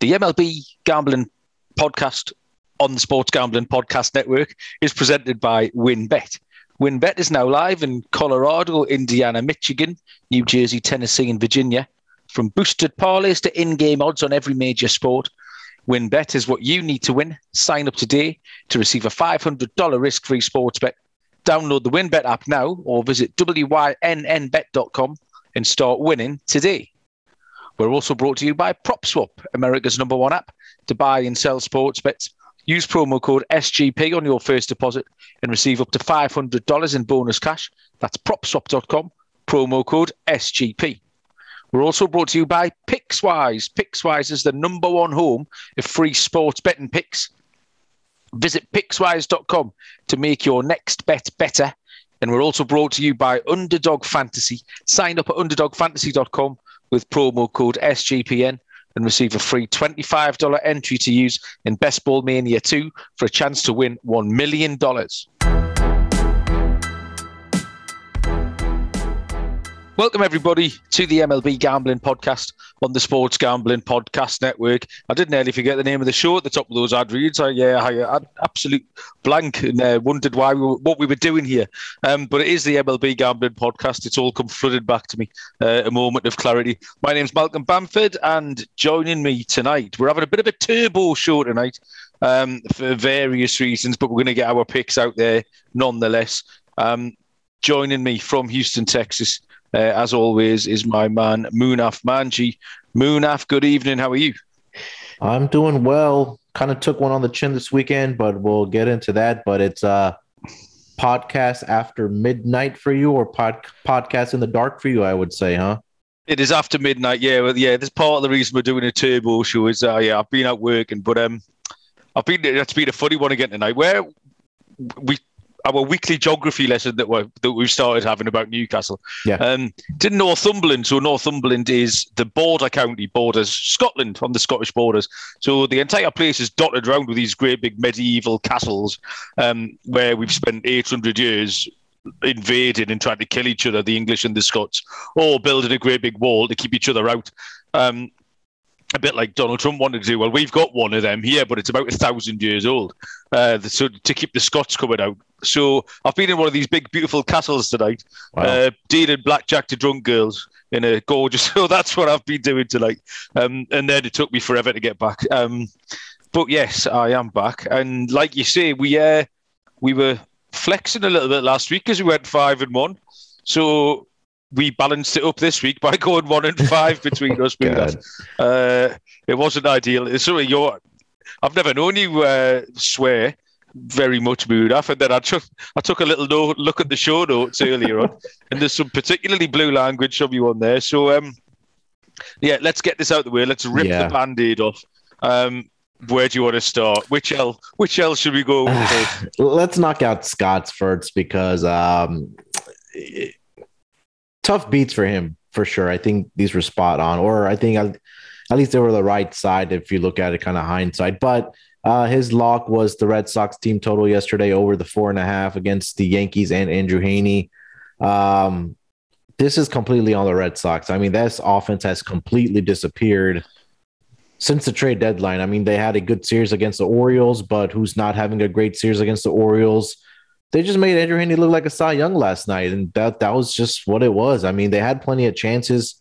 The MLB Gambling Podcast on the Sports Gambling Podcast Network is presented by WynnBET. WynnBET is now live in Colorado, Indiana, Michigan, New Jersey, Tennessee, and Virginia. From boosted parlays to in game odds on every major sport, WynnBET is what you need to win. Sign up today to receive a $500 risk free sports bet. Download the WynnBET app now or visit wynnbet.com and start winning today. We're also brought to you by PropSwap, America's number one app to buy and sell sports bets. Use promo code SGP on your first deposit and receive up to $500 in bonus cash. That's propswap.com, promo code SGP. We're also brought to you by Pickswise. Pickswise is the number one home of free sports betting picks. Visit pickswise.com to make your next bet better. And we're also brought to you by Underdog Fantasy. Sign up at underdogfantasy.com with promo code SGPN and receive a free $25 entry to use in Best Ball Mania 2 for a chance to win $1 million. Welcome, everybody, to the MLB Gambling Podcast on the Sports Gambling Podcast Network. I did nearly forget the name of the show at the top of those ad reads. I, yeah, I had absolute blank and uh, wondered why we were, what we were doing here. Um, but it is the MLB Gambling Podcast. It's all come flooded back to me. Uh, a moment of clarity. My name's Malcolm Bamford, and joining me tonight, we're having a bit of a turbo show tonight um, for various reasons, but we're going to get our picks out there nonetheless. Um, joining me from Houston, Texas, uh, as always, is my man Munaf Manji. Munaf, good evening. How are you? I'm doing well. Kind of took one on the chin this weekend, but we'll get into that. But it's a podcast after midnight for you, or pod, podcast in the dark for you, I would say, huh? It is after midnight, yeah. Well, yeah, that's part of the reason we're doing a turbo show. Is uh, yeah, I've been out working, but um, I've been it's been a funny one again tonight. Where we our weekly geography lesson that we that we've started having about Newcastle. Yeah. Um, to Northumberland. So Northumberland is the border county, borders Scotland on the Scottish borders. So the entire place is dotted around with these great big medieval castles, um, where we've spent 800 years invading and trying to kill each other, the English and the Scots, or building a great big wall to keep each other out. Um, a bit like Donald Trump wanted to do. Well, we've got one of them here, but it's about a thousand years old. Uh, so to keep the Scots coming out. So I've been in one of these big, beautiful castles tonight, Wow. uh, dealing blackjack to drunk girls in a gorgeous. So that's what I've been doing tonight. Um, and then it took me forever to get back. Um, but yes, I am back. And like you say, we uh, we were flexing a little bit last week because we went five and one. So we balanced it up this week by going one and five between us. Uh, it wasn't ideal. It's sort of your. I've never known you uh, swear very much, Munaf, and then I took I took a little no- look at the show notes earlier on, and there's some particularly blue language from you on there. So, um, yeah, let's get this out the way. Let's rip Yeah. the band-aid off. Um, where do you want to start? Which L? Which L should we go with? Let's knock out Scott's first because um, tough beats for him for sure. I think these were spot on, or I think at, at least they were the right side if you look at it kind of hindsight. But uh, his lock was the Red Sox team total yesterday over the four and a half against the Yankees and Andrew Heaney. Um, this is completely on the Red Sox. I mean, this offense has completely disappeared since the trade deadline. I mean, they had a good series against the Orioles, but who's not having a great series against the Orioles? They just made Andrew Heaney look like a Cy Young last night, and that that was just what it was. I mean, they had plenty of chances,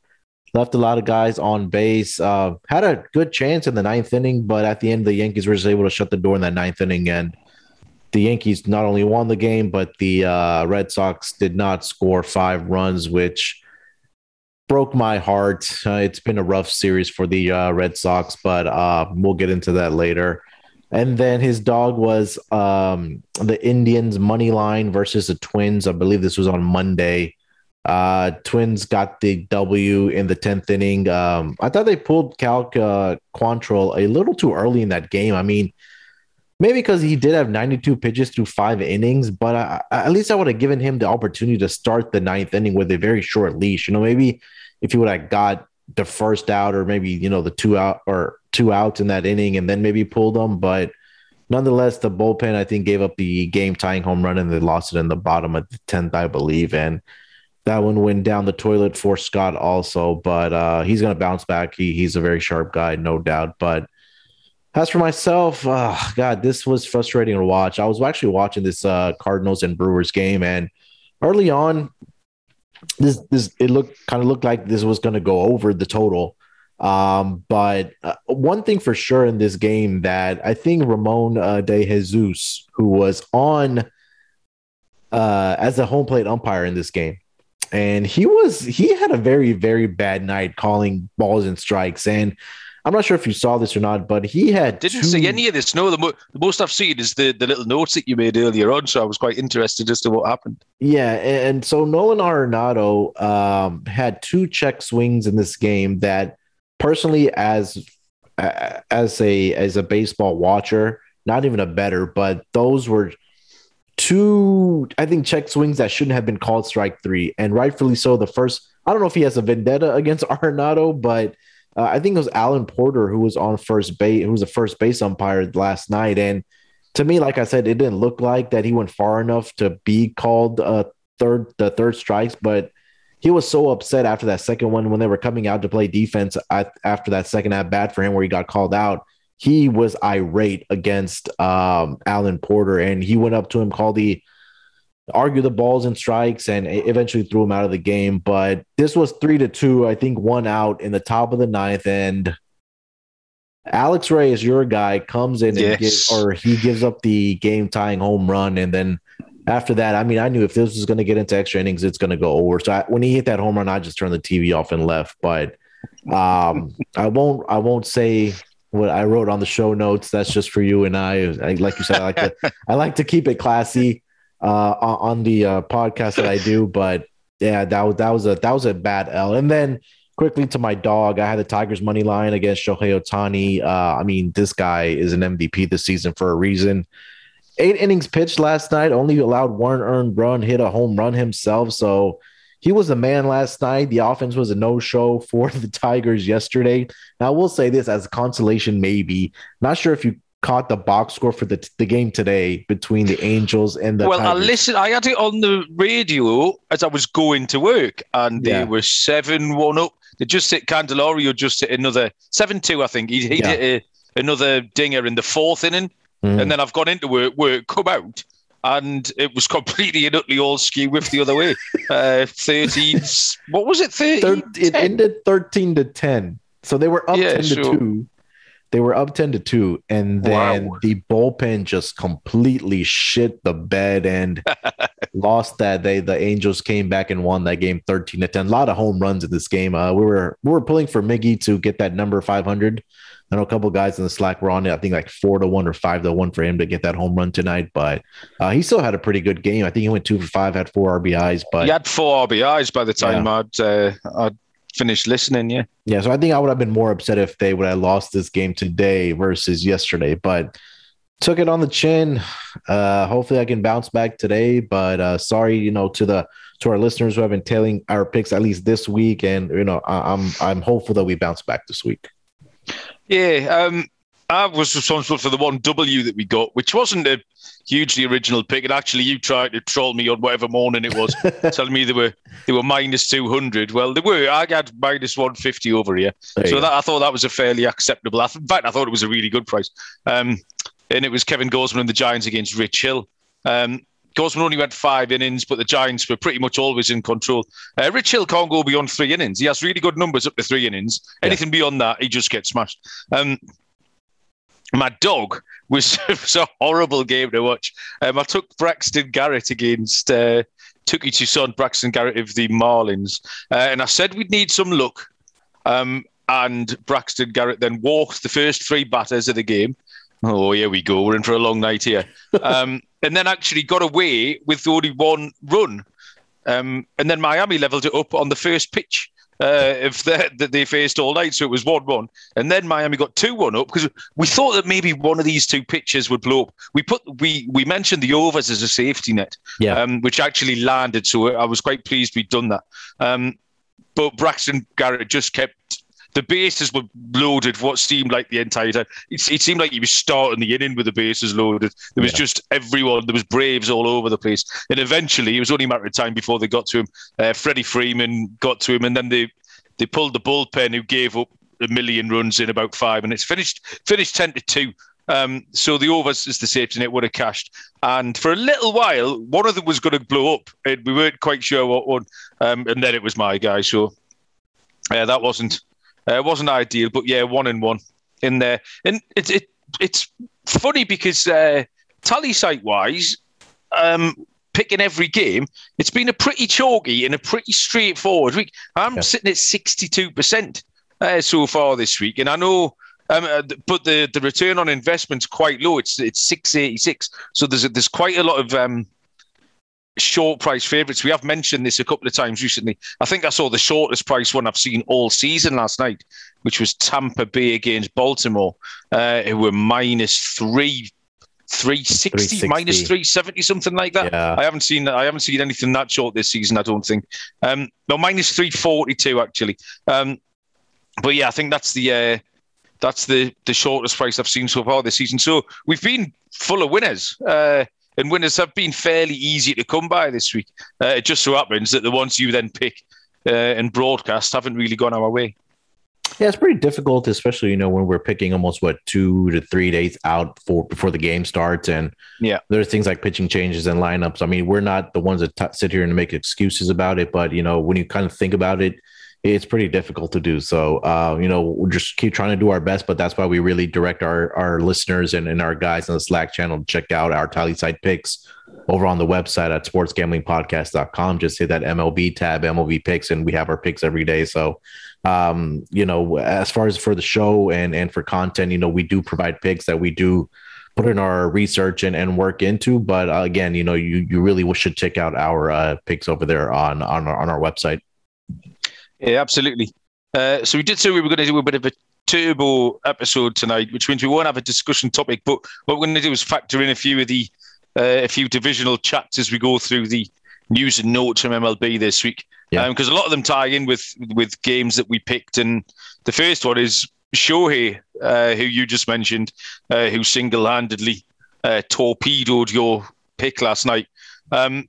left a lot of guys on base, uh, had a good chance in the ninth inning, but at the end, the Yankees were just able to shut the door in that ninth inning, and the Yankees not only won the game, but the uh, Red Sox did not score five runs, which broke my heart. Uh, it's been a rough series for the uh, Red Sox, but uh, we'll get into that later. And then his dog was um, the Indians money line versus the Twins. I believe this was on Monday. Uh, Twins got the W in the tenth inning. Um, I thought they pulled Cal uh, Quantrill a little too early in that game. I mean, maybe because he did have 92 pitches through five innings, but I, at least I would have given him the opportunity to start the ninth inning with a very short leash. You know, maybe if he would have got the first out or maybe you know the two out or two outs in that inning and then maybe pulled them, but nonetheless, the bullpen I think gave up the game tying home run and they lost it in the bottom of the tenth, I believe, and that one went down the toilet for Scott also, but uh, he's going to bounce back. He, he's a very sharp guy, no doubt. But as for myself, uh, God, this was frustrating to watch. I was actually watching this uh, Cardinals and Brewers game, and early on, this this it looked kind of looked like this was going to go over the total. Um, but uh, one thing for sure in this game that I think Ramon uh, De Jesus, who was on uh, as a home plate umpire in this game, and he was he had a very very bad night calling balls and strikes and I'm not sure if you saw this or not, but he had didn't two... see any of this. No, the, mo- the most I've seen is the, the little notes that you made earlier on. So I was quite interested as to what happened. Yeah, and so Nolan Arenado um, had two check swings in this game that, personally, as as a as a baseball watcher, not even a better, but those were two, I think, check swings that shouldn't have been called strike three, and rightfully so. The first, I don't know if he has a vendetta against Arenado, but uh, I think it was Alan Porter who was on first base, who was a first base umpire last night, and to me, like I said, it didn't look like that he went far enough to be called uh, third, the third strikes, but he was so upset after that second one when they were coming out to play defense at, after that second at bat for him where he got called out he was irate against um, Alan Porter, and he went up to him, called the argue the balls and strikes, and eventually threw him out of the game. But this was three to two, I think, one out in the top of the ninth, and Alex Reyes your guy, comes in yes. and gives, or he gives up the game tying home run, and then after that, I mean, I knew if this was going to get into extra innings, it's going to go over. So I, when he hit that home run, I just turned the TV off and left. But um, I won't, I won't say what I wrote on the show notes. That's just for you and I. I like you said, I like to I like to keep it classy uh, on the uh, podcast that I do. But yeah, that was that was a that was a bad L. And then quickly to my dog, I had the Tigers money line against Shohei Ohtani. Uh, I mean, this guy is an MVP this season for a reason. Eight innings pitched last night, only allowed one earned run, hit a home run himself. So he was a man last night. The offense was a no show for the Tigers yesterday. Now, I will say this as a consolation, maybe. Not sure if you caught the box score for the, the game today between the Angels and the. Well, Tigers. I listened. I had it on the radio as I was going to work, and they yeah. were seven one up. They just hit Candelario, just hit another seven two. I think he, he yeah. hit a, another dinger in the fourth inning, mm. and then I've gone into work, work, come out, and it was completely and utterly all skew with the other way. Uh, 13, what was it? 13? it ended 13 to 10. So they were up yeah, 10 to 2. They were up 10 to 2. And then wow. the bullpen just completely shit the bed and lost that. They the Angels came back and won that game 13 to 10. A lot of home runs in this game. Uh, we were we were pulling for Miggy to get that number 500 I know a couple guys in the Slack were on it. I think like four to one or five to one for him to get that home run tonight. But uh, he still had a pretty good game. I think he went two for five, had four RBIs. But he had four RBIs by the time yeah. I'd uh, I'd finished listening. Yeah, yeah. So I think I would have been more upset if they would have lost this game today versus yesterday. But took it on the chin. Uh, hopefully, I can bounce back today. But uh, sorry, you know, to the to our listeners who have been tailing our picks at least this week, and you know, I, I'm I'm hopeful that we bounce back this week. Yeah, um, I was responsible for the one W that we got, which wasn't a hugely original pick. And actually, you tried to troll me on whatever morning it was, telling me they were they were minus two hundred. Well, they were. I had minus one fifty over here, there so that, I thought that was a fairly acceptable. In fact, I thought it was a really good price. Um, and it was Kevin Gausman and the Giants against Rich Hill. Um, Gausman only went five innings, but the Giants were pretty much always in control. Uh, Rich Hill can't go beyond three innings. He has really good numbers up to three innings. Anything yeah. beyond that, he just gets smashed. Um, my dog was, was a horrible game to watch. Um, I took Braxton Garrett against uh, Touki Toussaint, Braxton Garrett of the Marlins, uh, and I said we'd need some luck. Um, and Braxton Garrett then walked the first three batters of the game. Oh, here we go. We're in for a long night here. Um, and then actually got away with only one run. Um, and then Miami leveled it up on the first pitch uh, if that they faced all night. So it was 1 1. And then Miami got 2 1 up because we thought that maybe one of these two pitches would blow up. We put we we mentioned the overs as a safety net, yeah. um, which actually landed. So I was quite pleased we'd done that. Um, but Braxton Garrett just kept the bases were loaded. for What seemed like the entire time, it, it seemed like he was starting the inning with the bases loaded. There was yeah. just everyone. There was Braves all over the place, and eventually it was only a matter of time before they got to him. Uh, Freddie Freeman got to him, and then they they pulled the bullpen, who gave up a million runs in about five minutes. Finished finished ten to two. Um, so the overs is the safety net would have cashed. And for a little while, one of them was going to blow up. We weren't quite sure what one. Um, and then it was my guy. So uh, that wasn't uh, wasn't ideal. But yeah, one and one in there. And it's it, it's funny because uh, tally site wise, um, picking every game, it's been a pretty chalky and a pretty straightforward week. I'm yeah. sitting at 62% uh, so far this week. And I know um, uh, but the, the return on investment's quite low. It's it's six eighty six. So there's a, there's quite a lot of um, short price favourites. We have mentioned this a couple of times recently. I think I saw the shortest price one I've seen all season last night, which was Tampa Bay against Baltimore, uh, who were minus three. 360, minus 370 something like that yeah. i haven't seen i haven't seen anything that short this season i don't think um no minus 342 actually um but yeah i think that's the uh that's the the shortest price I've seen so far this season. So we've been full of winners. Uh, and winners have been fairly easy to come by this week. Uh, it just so happens that the ones you then pick uh, and broadcast haven't really gone our way. Yeah, it's pretty difficult, especially you know when we're picking almost what two to three days out for before the game starts, and yeah, there's things like pitching changes and lineups. I mean, we're not the ones that t- sit here and make excuses about it, but you know when you kind of think about it, it's pretty difficult to do. So, uh, you know, we'll just keep trying to do our best, but that's why we really direct our, our listeners and, and our guys on the Slack channel to check out our tally site picks over on the website at sportsgamblingpodcast.com. Just hit that MLB tab, MLB picks, and we have our picks every day. So, um, you know, as far as for the show and, and for content, you know, we do provide picks that we do put in our research and, and work into. But uh, again, you know, you, you really should check out our uh, picks over there on, on our, on our website. Yeah, absolutely. Uh, so we did say we were going to do a bit of a turbo episode tonight, which means we won't have a discussion topic. But what we're going to do is factor in a few of the uh, a few divisional chats as we go through the news and notes from MLB this week. Yeah. Because um, a lot of them tie in with with games that we picked, and the first one is Shohei, uh, who you just mentioned, uh, who single handedly uh, torpedoed your pick last night. Um,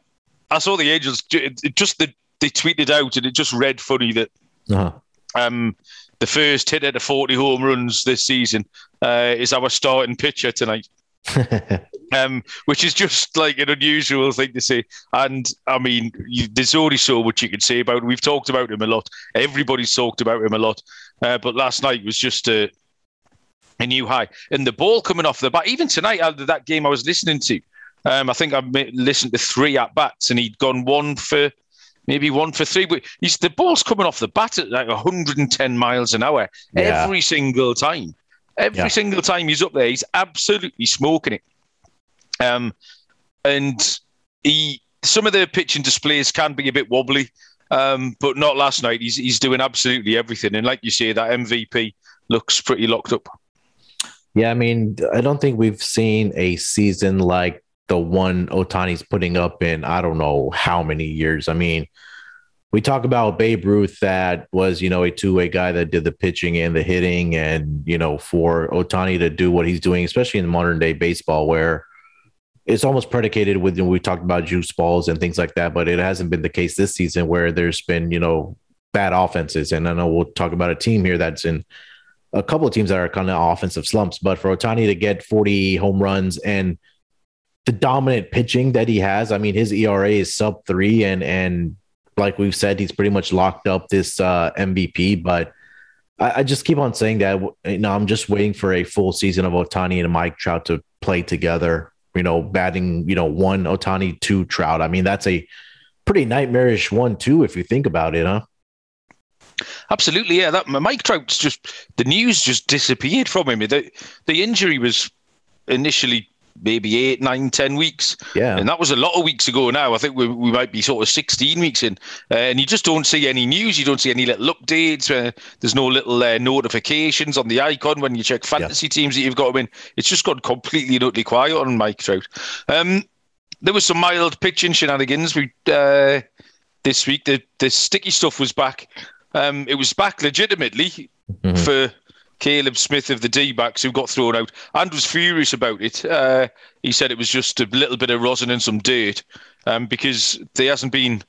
I saw the Angels just the they tweeted out, and it just read funny that uh-huh. um, the first hitter to 40 home runs this season uh, is our starting pitcher tonight. um, which is just like an unusual thing to say. And I mean, you, there's only so much you can say about him. We've talked about him a lot. Everybody's talked about him a lot. Uh, but last night was just a, a new high. And the ball coming off the bat, even tonight, of that game I was listening to, um, I think I listened to three at bats and he'd gone one for maybe one for three. But he's the ball's coming off the bat at like 110 miles an hour yeah. every single time. Every yeah. single time he's up there, he's absolutely smoking it. Um, and he some of the pitching displays can be a bit wobbly, um, but not last night. He's he's doing absolutely everything, and like you say, that MVP looks pretty locked up. Yeah, I mean, I don't think we've seen a season like the one Ohtani's putting up in I don't know how many years. I mean, we talk about Babe Ruth that was, you know, a two-way guy that did the pitching and the hitting and, you know, for Ohtani to do what he's doing, especially in modern day baseball where it's almost predicated with you know, we talked about juice balls and things like that, but it hasn't been the case this season where there's been, you know, bad offenses. And I know we'll talk about a team here that's in a couple of teams that are kind of offensive slumps, but for Ohtani to get 40 home runs and the dominant pitching that he has. I mean, his ERA is sub three, and and like we've said, he's pretty much locked up this uh, MVP. But I, I, just keep on saying that. You know, I'm just waiting for a full season of Ohtani and Mike Trout to play together. You know, batting, you know, one Ohtani, two Trout. I mean, that's a pretty nightmarish one too, if you think about it, huh? Absolutely, yeah. That Mike Trout's just the news just disappeared from him. The the injury was initially maybe eight, nine, ten weeks. Yeah. And that was a lot of weeks ago now. I think we, we might be sort of 16 weeks in. Uh, and you just don't see any news. You don't see any little updates. Uh, there's no little uh, notifications on the icon when you check fantasy yeah. teams that you've got them in. It's just gone completely and utterly quiet on Mike Trout. Um, there was some mild pitching shenanigans we, uh, this week. The, the sticky stuff was back. Um, it was back legitimately mm-hmm. for Caleb Smith of the D backs who got thrown out and was furious about it. Uh, he said it was just a little bit of rosin and some dirt um, because there hasn't been.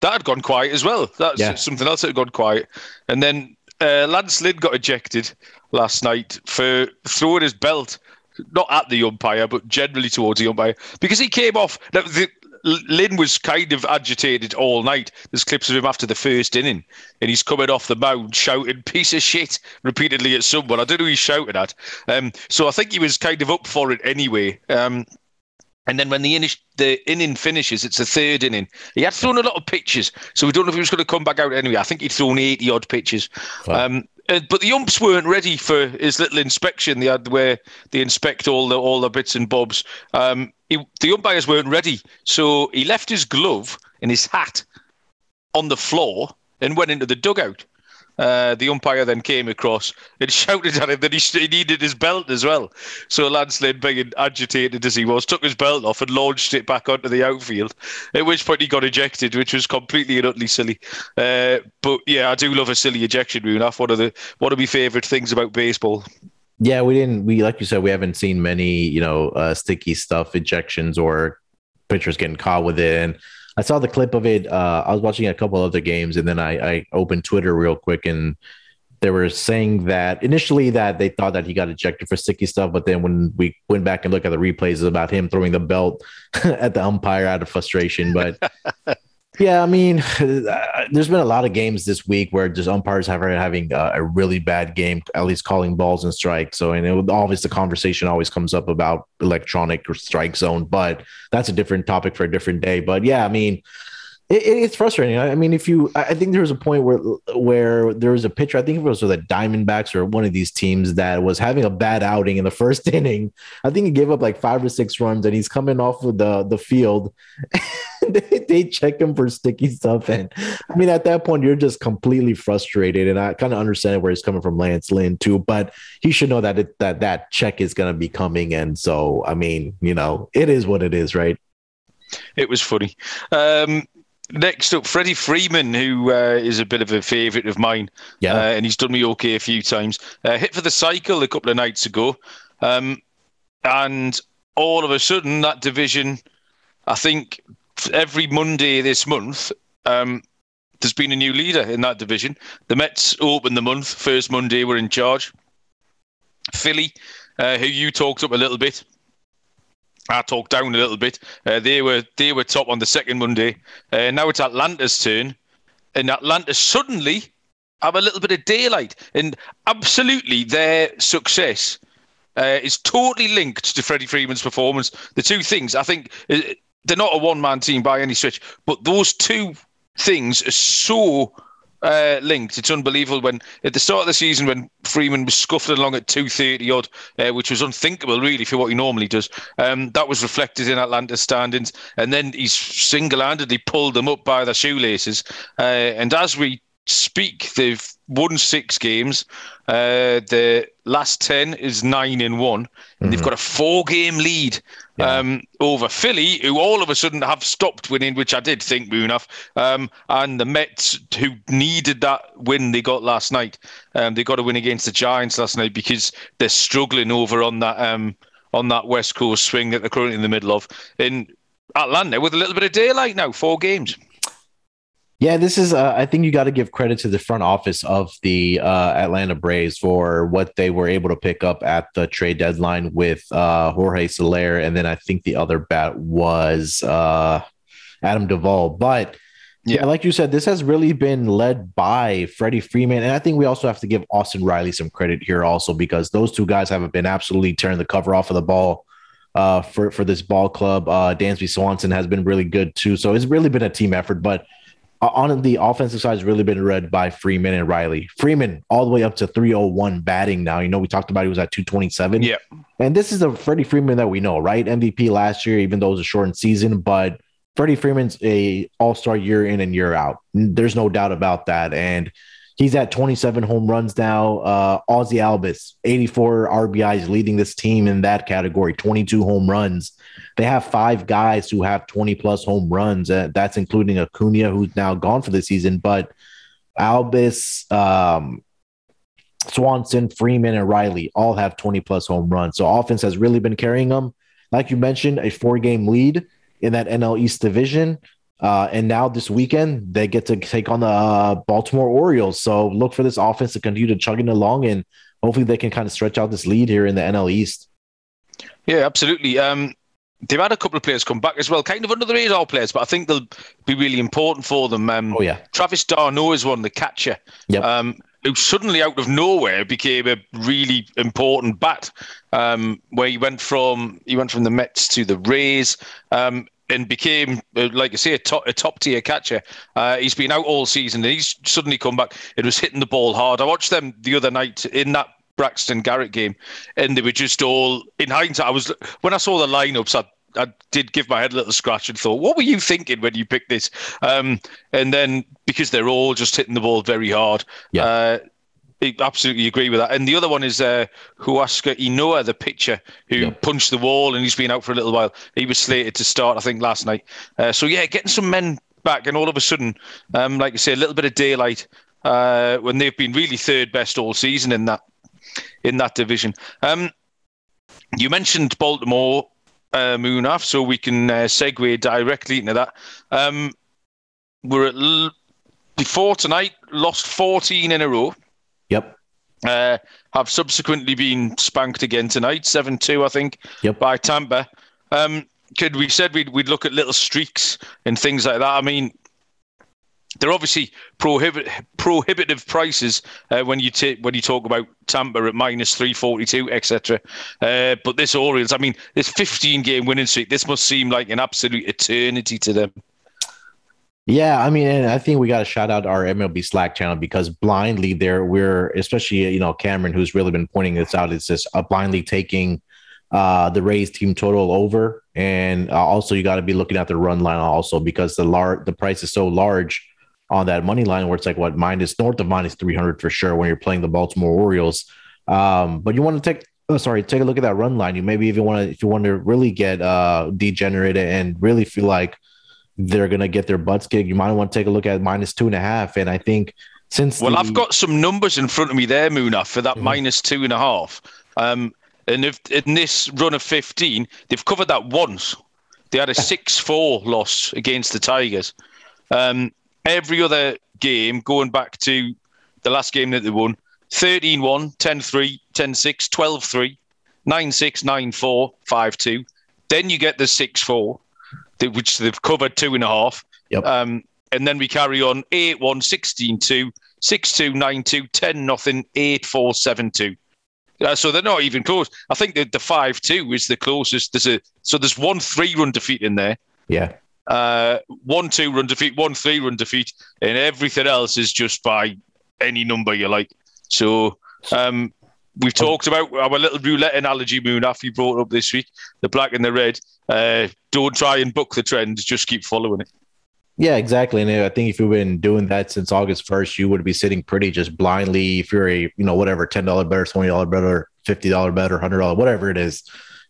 That had gone quiet as well. That's yeah. something else that had gone quiet. And then uh, Lance Lynn got ejected last night for throwing his belt not at the umpire, but generally towards the umpire, because he came off. The, Lynn was kind of agitated all night. There's clips of him after the first inning, and he's coming off the mound shouting "piece of shit" repeatedly at someone. I don't know who he's shouting at. Um, so I think he was kind of up for it anyway. Um, and then when the, in- the inning finishes, it's the third inning. He had thrown a lot of pitches, so we don't know if he was going to come back out anyway. I think he'd thrown 80 odd pitches. Wow. Um, uh, but the umps weren't ready for his little inspection. They had where they inspect all the all the bits and bobs. Um, he, the umpires weren't ready, so he left his glove and his hat on the floor and went into the dugout. Uh, the umpire then came across and shouted at him that he, he needed his belt as well. So Lynn, being agitated as he was, took his belt off and launched it back onto the outfield. At which point he got ejected, which was completely and utterly silly. Uh, but yeah, I do love a silly ejection rule. That's one of the one of my favourite things about baseball. Yeah, we didn't. We like you said, we haven't seen many, you know, uh, sticky stuff ejections or pitchers getting caught with it. And I saw the clip of it. Uh, I was watching a couple other games, and then I, I opened Twitter real quick, and they were saying that initially that they thought that he got ejected for sticky stuff, but then when we went back and looked at the replays about him throwing the belt at the umpire out of frustration, but Yeah, I mean, there's been a lot of games this week where just umpires have having a, really bad game, at least calling balls and strikes. So, and it, obviously, the conversation always comes up about electronic or strike zone, but that's a different topic for a different day. But yeah, I mean, it, it's frustrating. I mean, if you, I think there was a point where where there was a pitcher. I think it was with the Diamondbacks or one of these teams that was having a bad outing in the first inning. I think he gave up like five or six runs, and he's coming off of the the field. they, they check him for sticky stuff, and I mean, at that point, you're just completely frustrated. And I kind of understand where he's coming from, Lance Lynn too. But he should know that it, that that check is going to be coming, and so I mean, you know, it is what it is, right? It was funny. Um, Next up, Freddie Freeman, who uh, is a bit of a favourite of mine. Yeah. Uh, and he's done me okay a few times. Uh, hit for the cycle a couple of nights ago. Um, and all of a sudden, that division, I think every Monday this month, um, there's been a new leader in that division. The Mets open the month. First Monday, we're in charge. Philly, uh, who you talked up a little bit, I talked down a little bit. Uh, they were they were top on the second Monday. Uh, now it's Atlanta's turn, and Atlanta suddenly have a little bit of daylight, and absolutely their success uh, is totally linked to Freddie Freeman's performance. The two things I think uh, they're not a one man team by any stretch, but those two things are so uh, linked. It's unbelievable. When at the start of the season, when Freeman was scuffling along at 230 odd, uh, which was unthinkable really for what he normally does, um, that was reflected in Atlanta's standings. And then he's single handedly pulled them up by their shoelaces. Uh, and as we speak, they've won six games. Uh, the last 10 is nine in one. And mm-hmm. they've got a four game lead yeah. um, over Philly, who all of a sudden have stopped winning, which I did think, Munaf. Um, and the Mets, who needed that win they got last night. Um, they got a win against the Giants last night because they're struggling over on that um, on that West Coast swing that they're currently in the middle of. In Atlanta, with a little bit of daylight now, four games. Yeah, this is. Uh, I think you got to give credit to the front office of the uh, Atlanta Braves for what they were able to pick up at the trade deadline with uh, Jorge Soler, and then I think the other bat was uh, Adam Duvall. But yeah. like you said, this has really been led by Freddie Freeman, and I think we also have to give Austin Riley some credit here also because those two guys have been absolutely tearing the cover off of the ball uh, for for this ball club. Uh, Dansby Swanson has been really good too, so it's really been a team effort, but on the offensive side has really been read by Freeman and Riley. Freeman all the way up to 301 batting now. You know, we talked about he was at 227. Yeah. And this is the Freddie Freeman that we know, right? MVP last year, even though it was a shortened season, but Freddie Freeman's a all-star year in and year out. There's no doubt about that. And He's at 27 home runs now. Uh, Ozzie Albies, 84 RBIs, leading this team in that category, 22 home runs. They have five guys who have 20 plus home runs. Uh, that's including Acuna, who's now gone for the season. But Albies, um, Swanson, Freeman, and Riley all have 20 plus home runs. So offense has really been carrying them. Like you mentioned, a four game lead in that NL East division. Uh, and now this weekend, they get to take on the uh, Baltimore Orioles. So look for this offense to continue to chugging along, and hopefully they can kind of stretch out this lead here in the NL East. Yeah, absolutely. Um, they've had a couple of players come back as well, kind of under the radar players, but I think they'll be really important for them. Um, oh yeah, Travis d'Arnaud is one, the catcher. Yep. Um, who suddenly out of nowhere became a really important bat. Um, where he went from he went from the Mets to the Rays. Um, and became, uh, like I say, a top, a top tier catcher. Uh, he's been out all season and he's suddenly come back. It was hitting the ball hard. I watched them the other night in that Braxton Garrett game, and they were just all in hindsight. I was when I saw the lineups, I I did give my head a little scratch and thought, what were you thinking when you picked this? Um, and then because they're all just hitting the ball very hard, yeah. Uh, I absolutely agree with that. And the other one is uh, Huascar Ynoa, the pitcher who Yeah. punched the wall and he's been out for a little while. He was slated to start, I think, last night. Uh, so yeah, getting some men back, and all of a sudden, um, like I say, a little bit of daylight uh, when they've been really third best all season in that in that division. Um, you mentioned Baltimore uh, Munaf, so we can uh, segue directly into that. Um, we're at l- before tonight, lost 14 in a row. Yep. Uh, have subsequently been spanked again tonight, 7 2, I think, Yep. by Tampa. Um, could we said we'd, we'd look at little streaks and things like that? I mean, they're obviously prohibit, prohibitive prices uh, when you take when you talk about Tampa at minus three forty two, etc. Uh, but this Orioles, I mean, this fifteen game winning streak, this must seem like an absolute eternity to them. Yeah, I mean, and I think we got to shout out our MLB Slack channel because blindly there, we're especially you know Cameron, who's really been pointing this out. It's just uh, blindly taking uh, the Rays team total over, and uh, also you got to be looking at the run line also because the lar- the price is so large on that money line where it's like what minus north of minus three hundred for sure when you're playing the Baltimore Orioles. Um, but you want to take. Oh, sorry, take a look at that run line. You maybe even want to, if you want to really get uh, degenerated and really feel like they're gonna get their butts kicked. You might want to take a look at minus two and a half. And I think since Well, the- I've got some numbers in front of me there, Munaf, for that Mhm. minus two and a half. Um, and if in this run of 15, they've covered that once. They had a 6 4 loss against the Tigers. Um, every other game, going back to the last game that they won 13 1, 10 3, 10 6, 12 3, 9 6, 9 4, 5 2. Then you get the 6 4, which they've covered two and a half. Yep. Um, and then we carry on 8 1, 16 2, 6 2, 9 2, 10 nothing, 8 4, 7 2. Uh, so they're not even close. I think that the 5 2 is the closest. There's a So there's one three run defeat in there, yeah, uh, one two run defeat, one three run defeat, and everything else is just by any number you like. So um, we've talked about our little roulette analogy, Moon, after you brought up this week the black and the red. Uh, don't try and book the trend, just keep following it. yeah, exactly. And I think if you've been doing that since August first, you would be sitting pretty just blindly. If you're a you know whatever ten dollar bet twenty dollar bet or fifty dollar bet or hundred dollar whatever it is,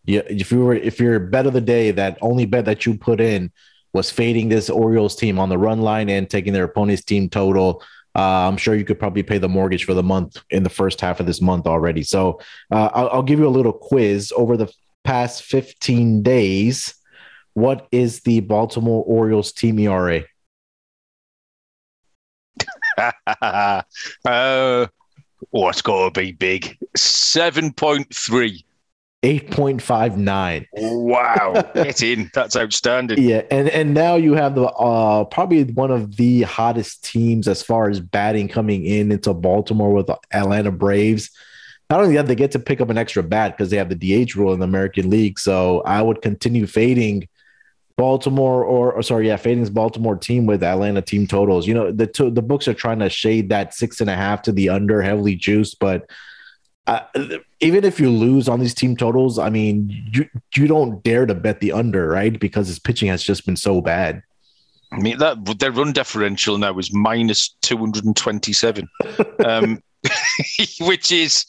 yeah. If you were if your bet of the day that only bet that you put in was fading this Orioles team on the run line and taking their opponent's team total. Uh, I'm sure you could probably pay the mortgage for the month in the first half of this month already. So uh, I'll, I'll give you a little quiz over the past 15 days. What is the Baltimore Orioles team ERA? uh, oh, it's got to be big. 7.3. 8.59. Wow. Get in. That's outstanding. Yeah, and and now you have the uh probably one of the hottest teams as far as batting coming in into Baltimore with Atlanta Braves. Not only that, they get to pick up an extra bat because they have the DH rule in the American League. So I would continue fading Baltimore or, or sorry, yeah, fading's Baltimore team with Atlanta team totals. You know, the to, the books are trying to shade that six and a half to the under, heavily juiced, but uh, even if you lose on these team totals, I mean, you you don't dare to bet the under, right? Because his pitching has just been so bad. I mean, that their run differential now is minus 227, um, which is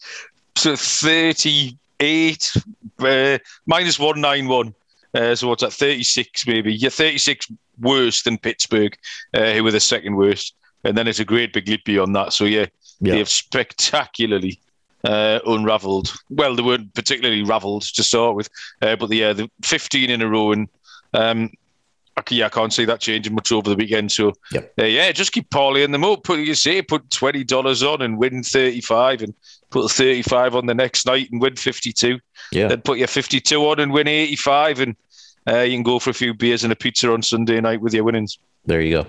sort of 38, uh, minus 191. Uh, so what's that, 36 maybe? Yeah, 36 worse than Pittsburgh, uh, who were the second worst. And then it's a great big leap beyond that. So, yeah, Yeah. they have spectacularly uh, unravelled. Well, they weren't particularly ravelled to start with, uh, but the, uh, the 15 in a row, and um, I, yeah, I can't see that changing much over the weekend. So, Yep. uh, yeah, just keep parlaying them up. Put you say, put twenty dollars on and win 35, and put 35 on the next night and win 52. Yeah. Then put your 52 on and win 85, and uh, you can go for a few beers and a pizza on Sunday night with your winnings. There you go.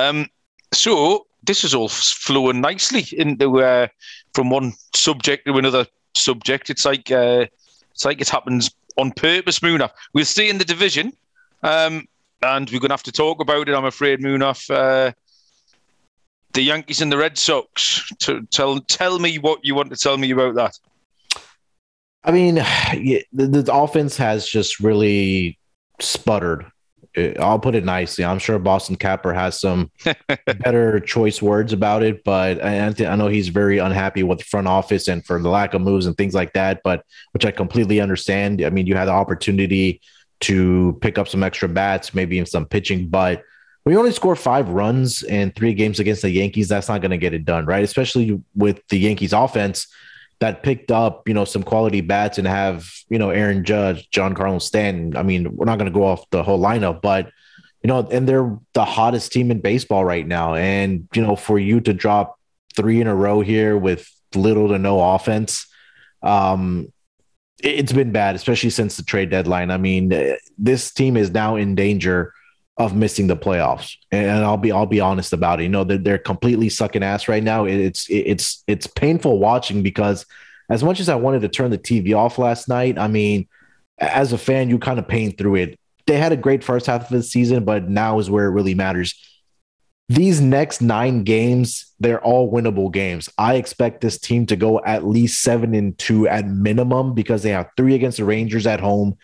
Um, so this is all flowing nicely into uh, from one subject to another subject. It's like uh, it's like it happens on purpose. Munaf, we'll stay in the division, um, and we're going to have to talk about it. I'm afraid, Munaf. Uh, the Yankees and the Red Sox. Tell tell me what you want to tell me about that. I mean, the, the offense has just really sputtered. I'll put it nicely. I'm sure Boston Capper has some better choice words about it, but I, I know he's very unhappy with the front office and for the lack of moves and things like that. But which I completely understand. I mean, you had the opportunity to pick up some extra bats, maybe in some pitching, but we only score five runs in three games against the Yankees, that's not going to get it done, right? Especially with the Yankees offense that picked up, you know, some quality bats and have, you know, Aaron Judge, Giancarlo Stanton. I mean, we're not going to go off the whole lineup, but you know, and they're the hottest team in baseball right now. And you know, for you to drop three in a row here with little to no offense, um, it- it's been bad, especially since the trade deadline. I mean, this team is now in danger of missing the playoffs, and I'll be I'll be honest about it. You know, they're, they're completely sucking ass right now. It's it's it's painful watching because as much as I wanted to turn the TV off last night, I mean, as a fan, you kind of pain through it. They had a great first half of the season, but now is where it really matters. These next nine games, they're all winnable games. I expect this team to go at least seven and two at minimum because they have three against the Rangers at home.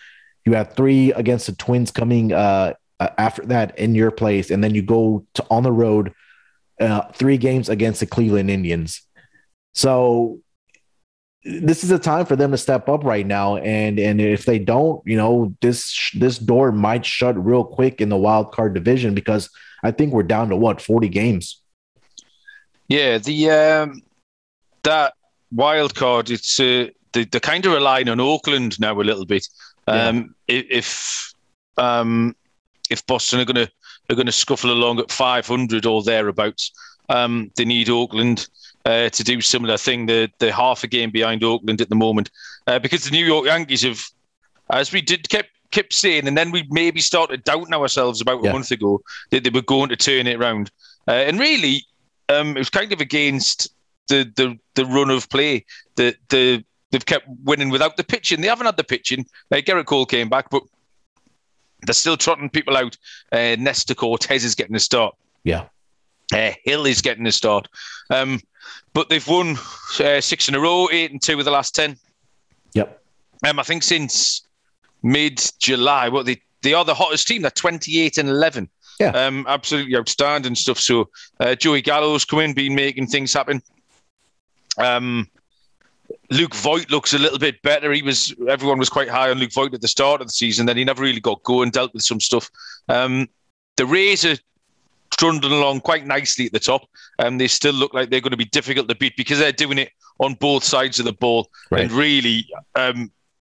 You have three against the Twins coming uh, uh, after that in your place, and then you go to on the road, uh, three games against the Cleveland Indians. So this is a time for them to step up right now, and and if they don't, you know, this this door might shut real quick in the wild card division because I think we're down to what forty games. Yeah, the um, that wild card. It's uh, they, they're kind of relying on Oakland now a little bit. Um, i- If um, if Boston are going to are going to scuffle along at 500 or thereabouts, um, they need Oakland uh, to do similar thing. They're, they're half a game behind Oakland at the moment uh, because the New York Yankees have, as we did kept kept saying, and then we maybe started doubting ourselves about Yeah. a month ago that they were going to turn it around. Uh, and really, um, it was kind of against the the, the run of play that the they've kept winning without the pitching. They haven't had the pitching. Uh, Gerrit Cole came back, but they're still trotting people out. Uh, Nestor Cortes is getting a start. Yeah, Uh, Hill is getting a start. Um, but they've won uh, six in a row, eight and two with the last ten. yep, Um, I think since mid July, what they they are the hottest team. They're twenty eight and eleven. Yeah. Um, absolutely outstanding stuff. So uh, Joey Gallo's come in, been making things happen. Um, Luke Voit looks a little bit better. He was everyone was quite high on Luke Voit at the start of the season. Then he never really got going, dealt with some stuff. Um, the Rays are trundling along quite nicely at the top. Um, they still look like they're going to be difficult to beat because they're doing it on both sides of the ball. Right. And really, um,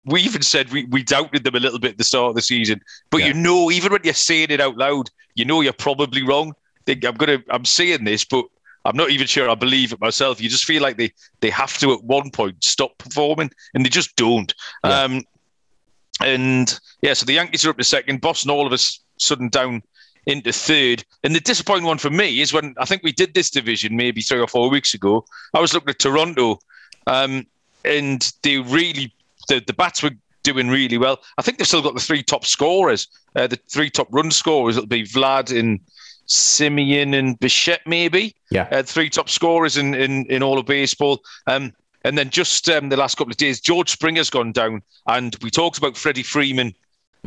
we even said we, we doubted them a little bit at the start of the season. But Yeah. you know, even when you're saying it out loud, you know you're probably wrong. Think I'm gonna I'm saying this, but I'm not even sure I believe it myself. You just feel like they they have to at one point stop performing, and they just don't. Yeah. Um, and yeah, so the Yankees are up to second. Boston all of a sudden down into third. And the disappointing one for me is when I think we did this division maybe three or four weeks ago. I was looking at Toronto, um, and they really the the bats were doing really well. I think they've still got the three top scorers, uh, the three top run scorers. It'll be Vlad and Semien and Bichette, maybe. Yeah. uh, three top scorers in in, in all of baseball. Um, and then just um, the last couple of days, George Springer's gone down, and we talked about Freddie Freeman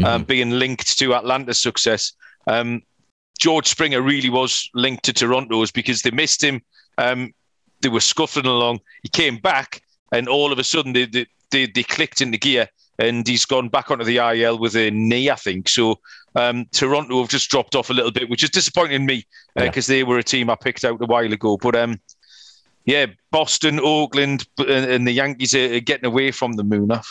um, being linked to Atlanta's success. Um, George Springer really was linked to Toronto's because they missed him. Um, they were scuffling along. He came back, and all of a sudden they they, they, they clicked into gear, and he's gone back onto the IL with a knee, I think. So um, Toronto have just dropped off a little bit, which is disappointing me Yeah. because they were a team I picked out a while ago. But um, yeah, Boston, Oakland, and the Yankees are getting away from the Munaf.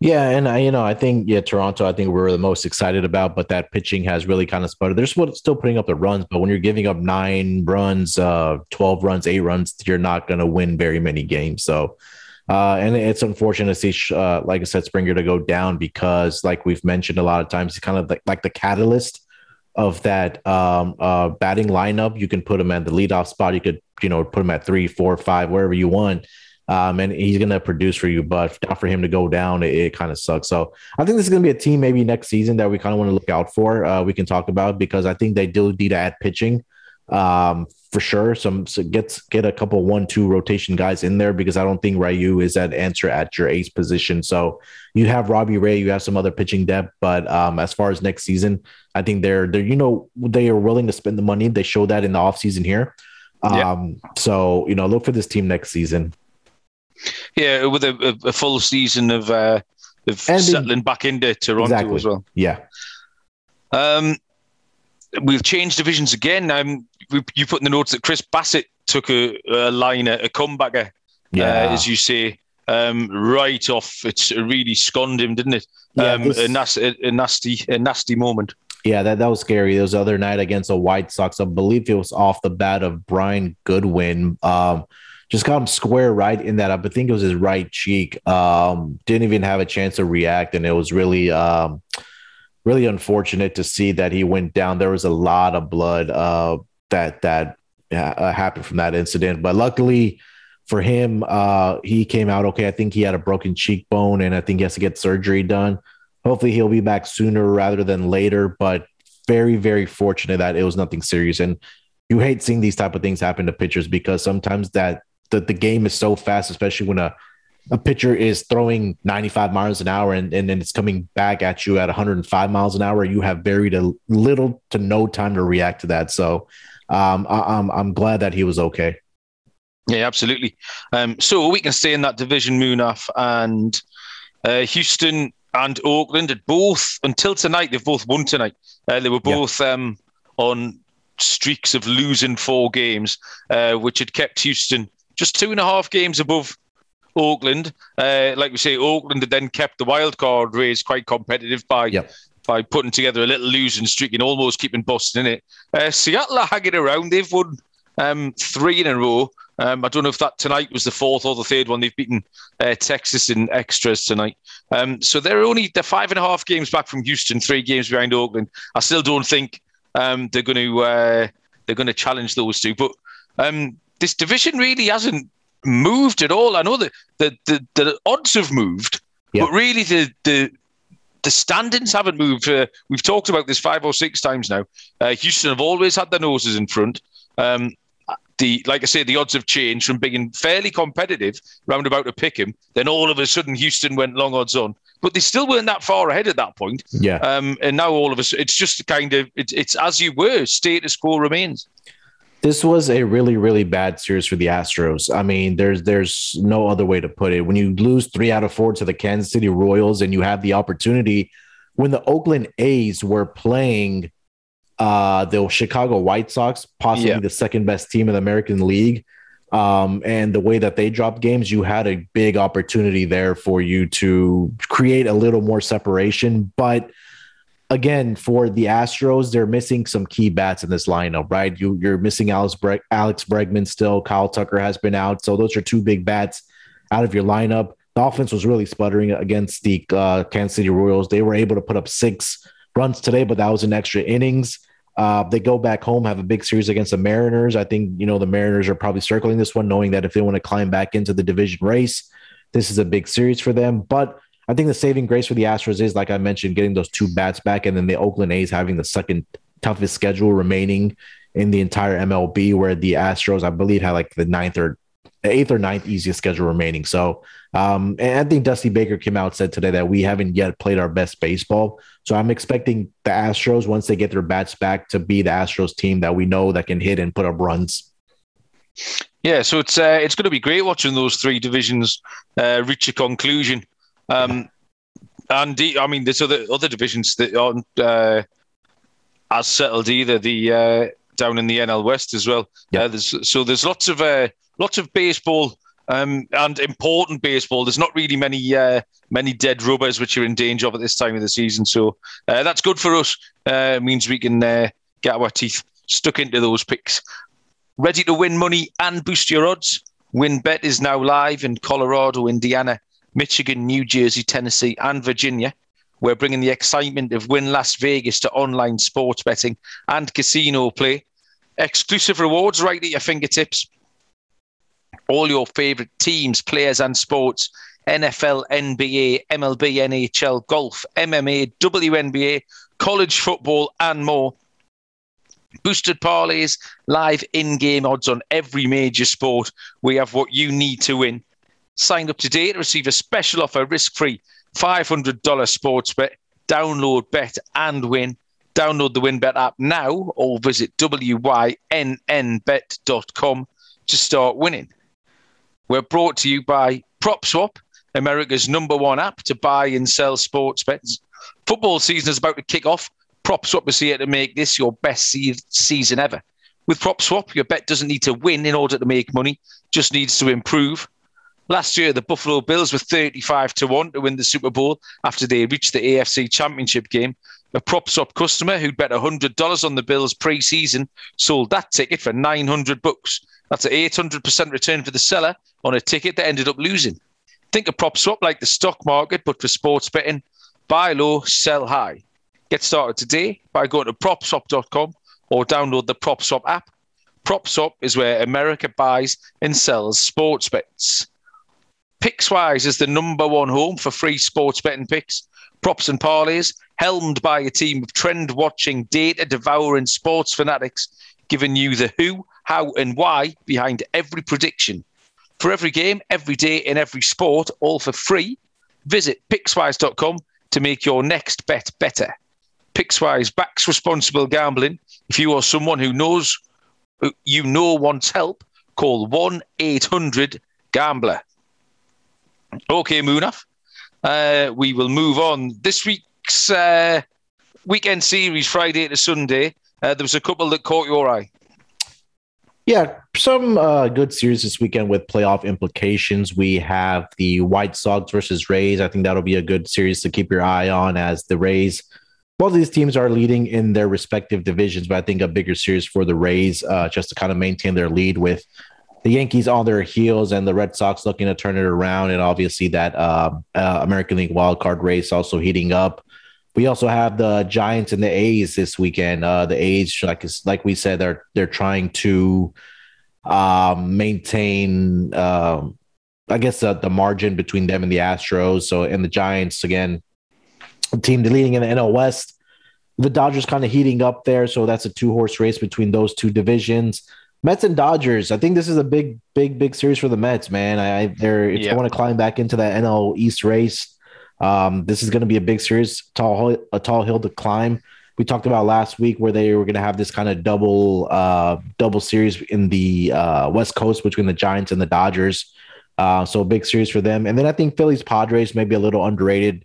Yeah, and I, you know, I think yeah, Toronto. I think we're the most excited about, but that pitching has really kind of sputtered. They're still putting up the runs, but when you're giving up nine runs, uh, twelve runs, eight runs, you're not going to win very many games. So, uh, and it's unfortunate to see, uh, like I said, Springer to go down because, like we've mentioned a lot of times, he's kind of like, like the catalyst of that um, uh, batting lineup. You can put him at the leadoff spot. You could, you know, put him at three, four, five, wherever you want um, and he's going to produce for you. But not for him to go down, it, it kind of sucks. So I think this is going to be a team maybe next season that we kind of want to look out for. Uh, we can talk about because I think they do need to add pitching um, for sure. Some so get get a couple one two rotation guys in there because I don't think Ryu is that answer at your ace position. So you have Robbie Ray, you have some other pitching depth, but um, as far as next season, I think they're they're you know they are willing to spend the money. They show that in the offseason here. Um, yeah. so you know look for this team next season. Yeah, with a, a full season of uh, of settling back into Toronto exactly. as well. Yeah. Um, we've changed divisions again. Um, you put in the notes that Chris Bassitt took a, a liner, a comebacker, uh, yeah. Uh, as you say, um, right off. It's really scorned him, didn't it? Yeah, um, this... a, nas- a, a, nasty, a nasty moment. Yeah, that, that was scary. It was the other night against the White Sox. I believe it was off the bat of Brian Goodwin. Um, just got him square right in that. I think it was his right cheek. Um, didn't even have a chance to react, and it was really, um, really unfortunate to see that he went down. There was a lot of blood uh, that that uh, happened from that incident, but luckily for him, uh, he came out okay. I think he had a broken cheekbone, and I think he has to get surgery done. Hopefully, he'll be back sooner rather than later. But very, very fortunate that it was nothing serious. And you hate seeing these type of things happen to pitchers because sometimes that the, the game is so fast, especially when a, a pitcher is throwing 95 miles an hour and, and then it's coming back at you at 105 miles an hour. You have very little to no time to react to that. So um, I, am I'm, I'm glad that he was okay. Yeah, absolutely. Um, so we can stay in that division, Munaf, and uh, Houston and Oakland had both until tonight. They've both won tonight. Uh, they were both yeah. um, on streaks of losing four games, uh, which had kept Houston just two and a half games above Oakland. Uh, like we say, Oakland had then kept the wild card race quite competitive by yep. by putting together a little losing streak and almost keeping Boston in it. Uh, Seattle are hanging around. They've won um, three in a row. Um, I don't know if that tonight was the fourth or the third one. They've beaten uh, Texas in extras tonight. Um, so they're only they're five and a half games back from Houston, three games behind Oakland. I still don't think um, they're going to uh, they're going to challenge those two. But um, this division really hasn't moved at all. I know that the, the, the odds have moved, yep. but really the, the the standings haven't moved. Uh, we've talked about this five or six times now. Uh, Houston have always had their noses in front. Um, the like I say, the odds have changed from being fairly competitive, roundabout to pick him. Then all of a sudden, Houston went long odds on, but they still weren't that far ahead at that point. Yeah. Um, and now all of us, it's just kind of it's, it's as you were. Status quo remains this was a really really bad series for the Astros. I mean, there's there's no other way to put it. When you lose 3 out of 4 to the Kansas City Royals and you have the opportunity when the Oakland A's were playing uh the Chicago White Sox, possibly yeah. the second best team in the American League, um, and the way that they dropped games, you had a big opportunity there for you to create a little more separation, but again, for the Astros, they're missing some key bats in this lineup, right? You, are missing Alex, Bre- Alex Bregman still. Kyle Tucker has been out. So those are two big bats out of your lineup. The offense was really sputtering against the uh, Kansas City Royals. They were able to put up six runs today, but that was in extra innings. Uh, they go back home, have a big series against the Mariners. I think, you know, the Mariners are probably circling this one, knowing that if they want to climb back into the division race, this is a big series for them. But I think the saving grace for the Astros is, like I mentioned, getting those two bats back, and then the Oakland A's having the second toughest schedule remaining in the entire MLB, where the Astros, I believe, had like the ninth or eighth or ninth easiest schedule remaining. So, um, and I think Dusty Baker came out said today that we haven't yet played our best baseball. So I'm expecting the Astros once they get their bats back to be the Astros team that we know that can hit and put up runs. Yeah, so it's uh, it's going to be great watching those three divisions uh, reach a conclusion. Um, and I mean, there's other other divisions that aren't uh, as settled either. The uh, down in the NL West as well. Yeah. Uh, there's, so there's lots of uh, lots of baseball um, and important baseball. There's not really many uh, many dead rubbers which are in danger of at this time of the season. So uh, that's good for us. Uh, it means we can uh, get our teeth stuck into those picks. Ready to win money and boost your odds? WynnBET is now live in Colorado, Indiana, Michigan, New Jersey, Tennessee, and Virginia. We're bringing the excitement of Wynn Las Vegas to online sports betting and casino play. Exclusive rewards right at your fingertips. All your favorite teams, players, and sports NFL, NBA, MLB, NHL, golf, MMA, WNBA, college football, and more. Boosted parlays, live in game odds on every major sport. We have what you need to win. Sign up today to receive a special offer risk free $500 sports bet. Download, bet, and win. Download the WynnBET app now or visit wynnbet.com to start winning. We're brought to you by PropSwap, America's number one app to buy and sell sports bets. Football season is about to kick off. PropSwap is here to make this your best se- season ever. With PropSwap, your bet doesn't need to win in order to make money, just needs to improve. Last year, the Buffalo Bills were 35 to 1 to win the Super Bowl after they reached the AFC Championship game. A PropSwap customer who'd bet $100 on the Bills pre-season sold that ticket for 900 bucks. That's an 800% return for the seller on a ticket that ended up losing. Think of PropSwap like the stock market, but for sports betting. Buy low, sell high. Get started today by going to propswap.com or download the PropSwap app. PropSwap is where America buys and sells sports bets. Pickswise is the number one home for free sports betting picks, props and parlays, helmed by a team of trend watching, data devouring sports fanatics, giving you the who, how, and why behind every prediction. For every game, every day, in every sport, all for free, visit pickswise.com to make your next bet better. Pickswise backs responsible gambling. If you are someone who knows you know wants help, call 1 800 Gambler. Okay, Munaf. Uh, we will move on. This week's uh, weekend series, Friday to Sunday, uh, there was a couple that caught your eye. Yeah, some uh, good series this weekend with playoff implications. We have the White Sox versus Rays. I think that'll be a good series to keep your eye on as the Rays. Both of these teams are leading in their respective divisions, but I think a bigger series for the Rays uh, just to kind of maintain their lead with the Yankees on their heels and the Red Sox looking to turn it around. And obviously, that uh, uh, American League wildcard race also heating up. We also have the Giants and the A's this weekend. Uh, the A's, like like we said, they're they're trying to um, maintain, um, I guess, uh, the margin between them and the Astros. So, and the Giants again, team leading in the NL West. The Dodgers kind of heating up there, so that's a two horse race between those two divisions. Mets and Dodgers. I think this is a big, big, big series for the Mets, man. I, they're if Yeah. they want to climb back into that NL East race, um, this is going to be a big series, tall, a tall hill to climb. We talked about last week where they were going to have this kind of double, uh, double series in the uh, West Coast between the Giants and the Dodgers. Uh, so a big series for them. And then I think Phillies Padres may be a little underrated.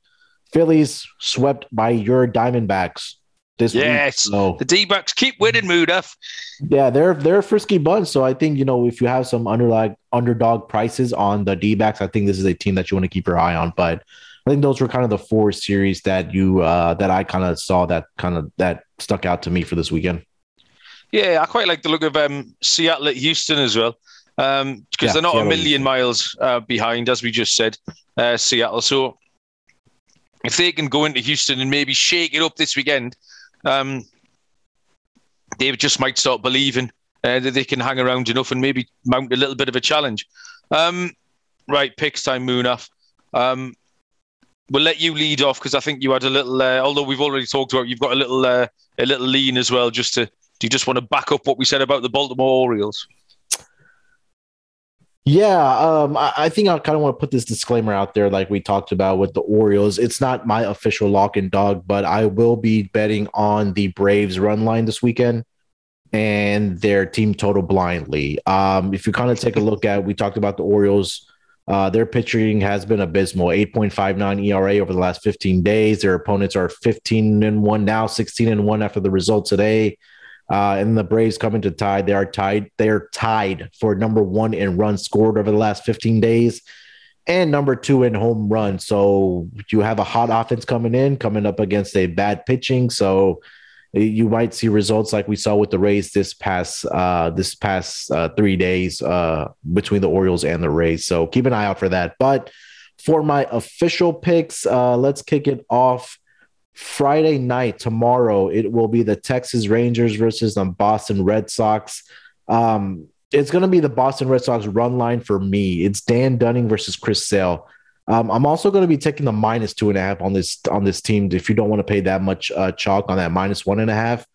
Phillies swept by your Diamondbacks this Yes. week. So The D backs keep winning, Munaf. yeah, they're they're a frisky bunch. So I think you know if you have some underlag underdog prices on the D backs, I think this is a team that you want to keep your eye on. But I think those were kind of the four series that you uh that I kind of saw that kind of that stuck out to me for this weekend. Yeah, I quite like the look of um, Seattle at Houston as well, because Yeah, they're not a million miles uh, behind, as we just said, uh, Seattle. So if they can go into Houston and maybe shake it up this weekend, um, they just might start believing uh, that they can hang around enough and maybe mount a little bit of a challenge. Um, right, picks time, Munaf. Um, we'll let you lead off because I think you had a little. Uh, although we've already talked about, you've got a little uh, a little lean as well. Just to do you just want to back up what we said about the Baltimore Orioles? Yeah, um, I, I think I kind of want to put this disclaimer out there, like we talked about with the Orioles. It's not my official lock and dog, but I will be betting on the Braves run line this weekend and their team total blindly. Um, if you kind of take a look at, we talked about the Orioles. Uh, their pitching has been abysmal 8.59 ERA over the last 15 days. Their opponents are 15 and 1 now, 16 and 1 after the result today. Uh, and the Braves coming to tie. They are tied. They are tied for number one in runs scored over the last 15 days and number two in home run. So you have a hot offense coming in, coming up against a bad pitching. So you might see results like we saw with the Rays this past uh, this past uh, three days uh, between the Orioles and the Rays. So keep an eye out for that. But for my official picks, uh, let's kick it off. Friday night tomorrow, it will be the Texas Rangers versus the Boston Red Sox. Um, it's going to be the Boston Red Sox run line for me. It's Dane Dunning versus Chris Sale. Um, I'm also going to be taking the minus two and a half on this on this team. If you don't want to pay that much uh, chalk on that minus one and a half,